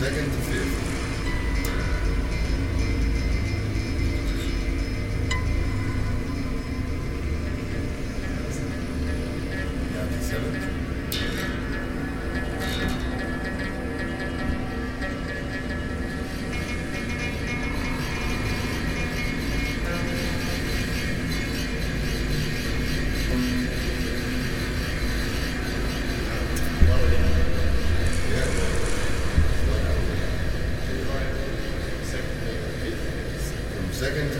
second to fifth. second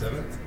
seventh.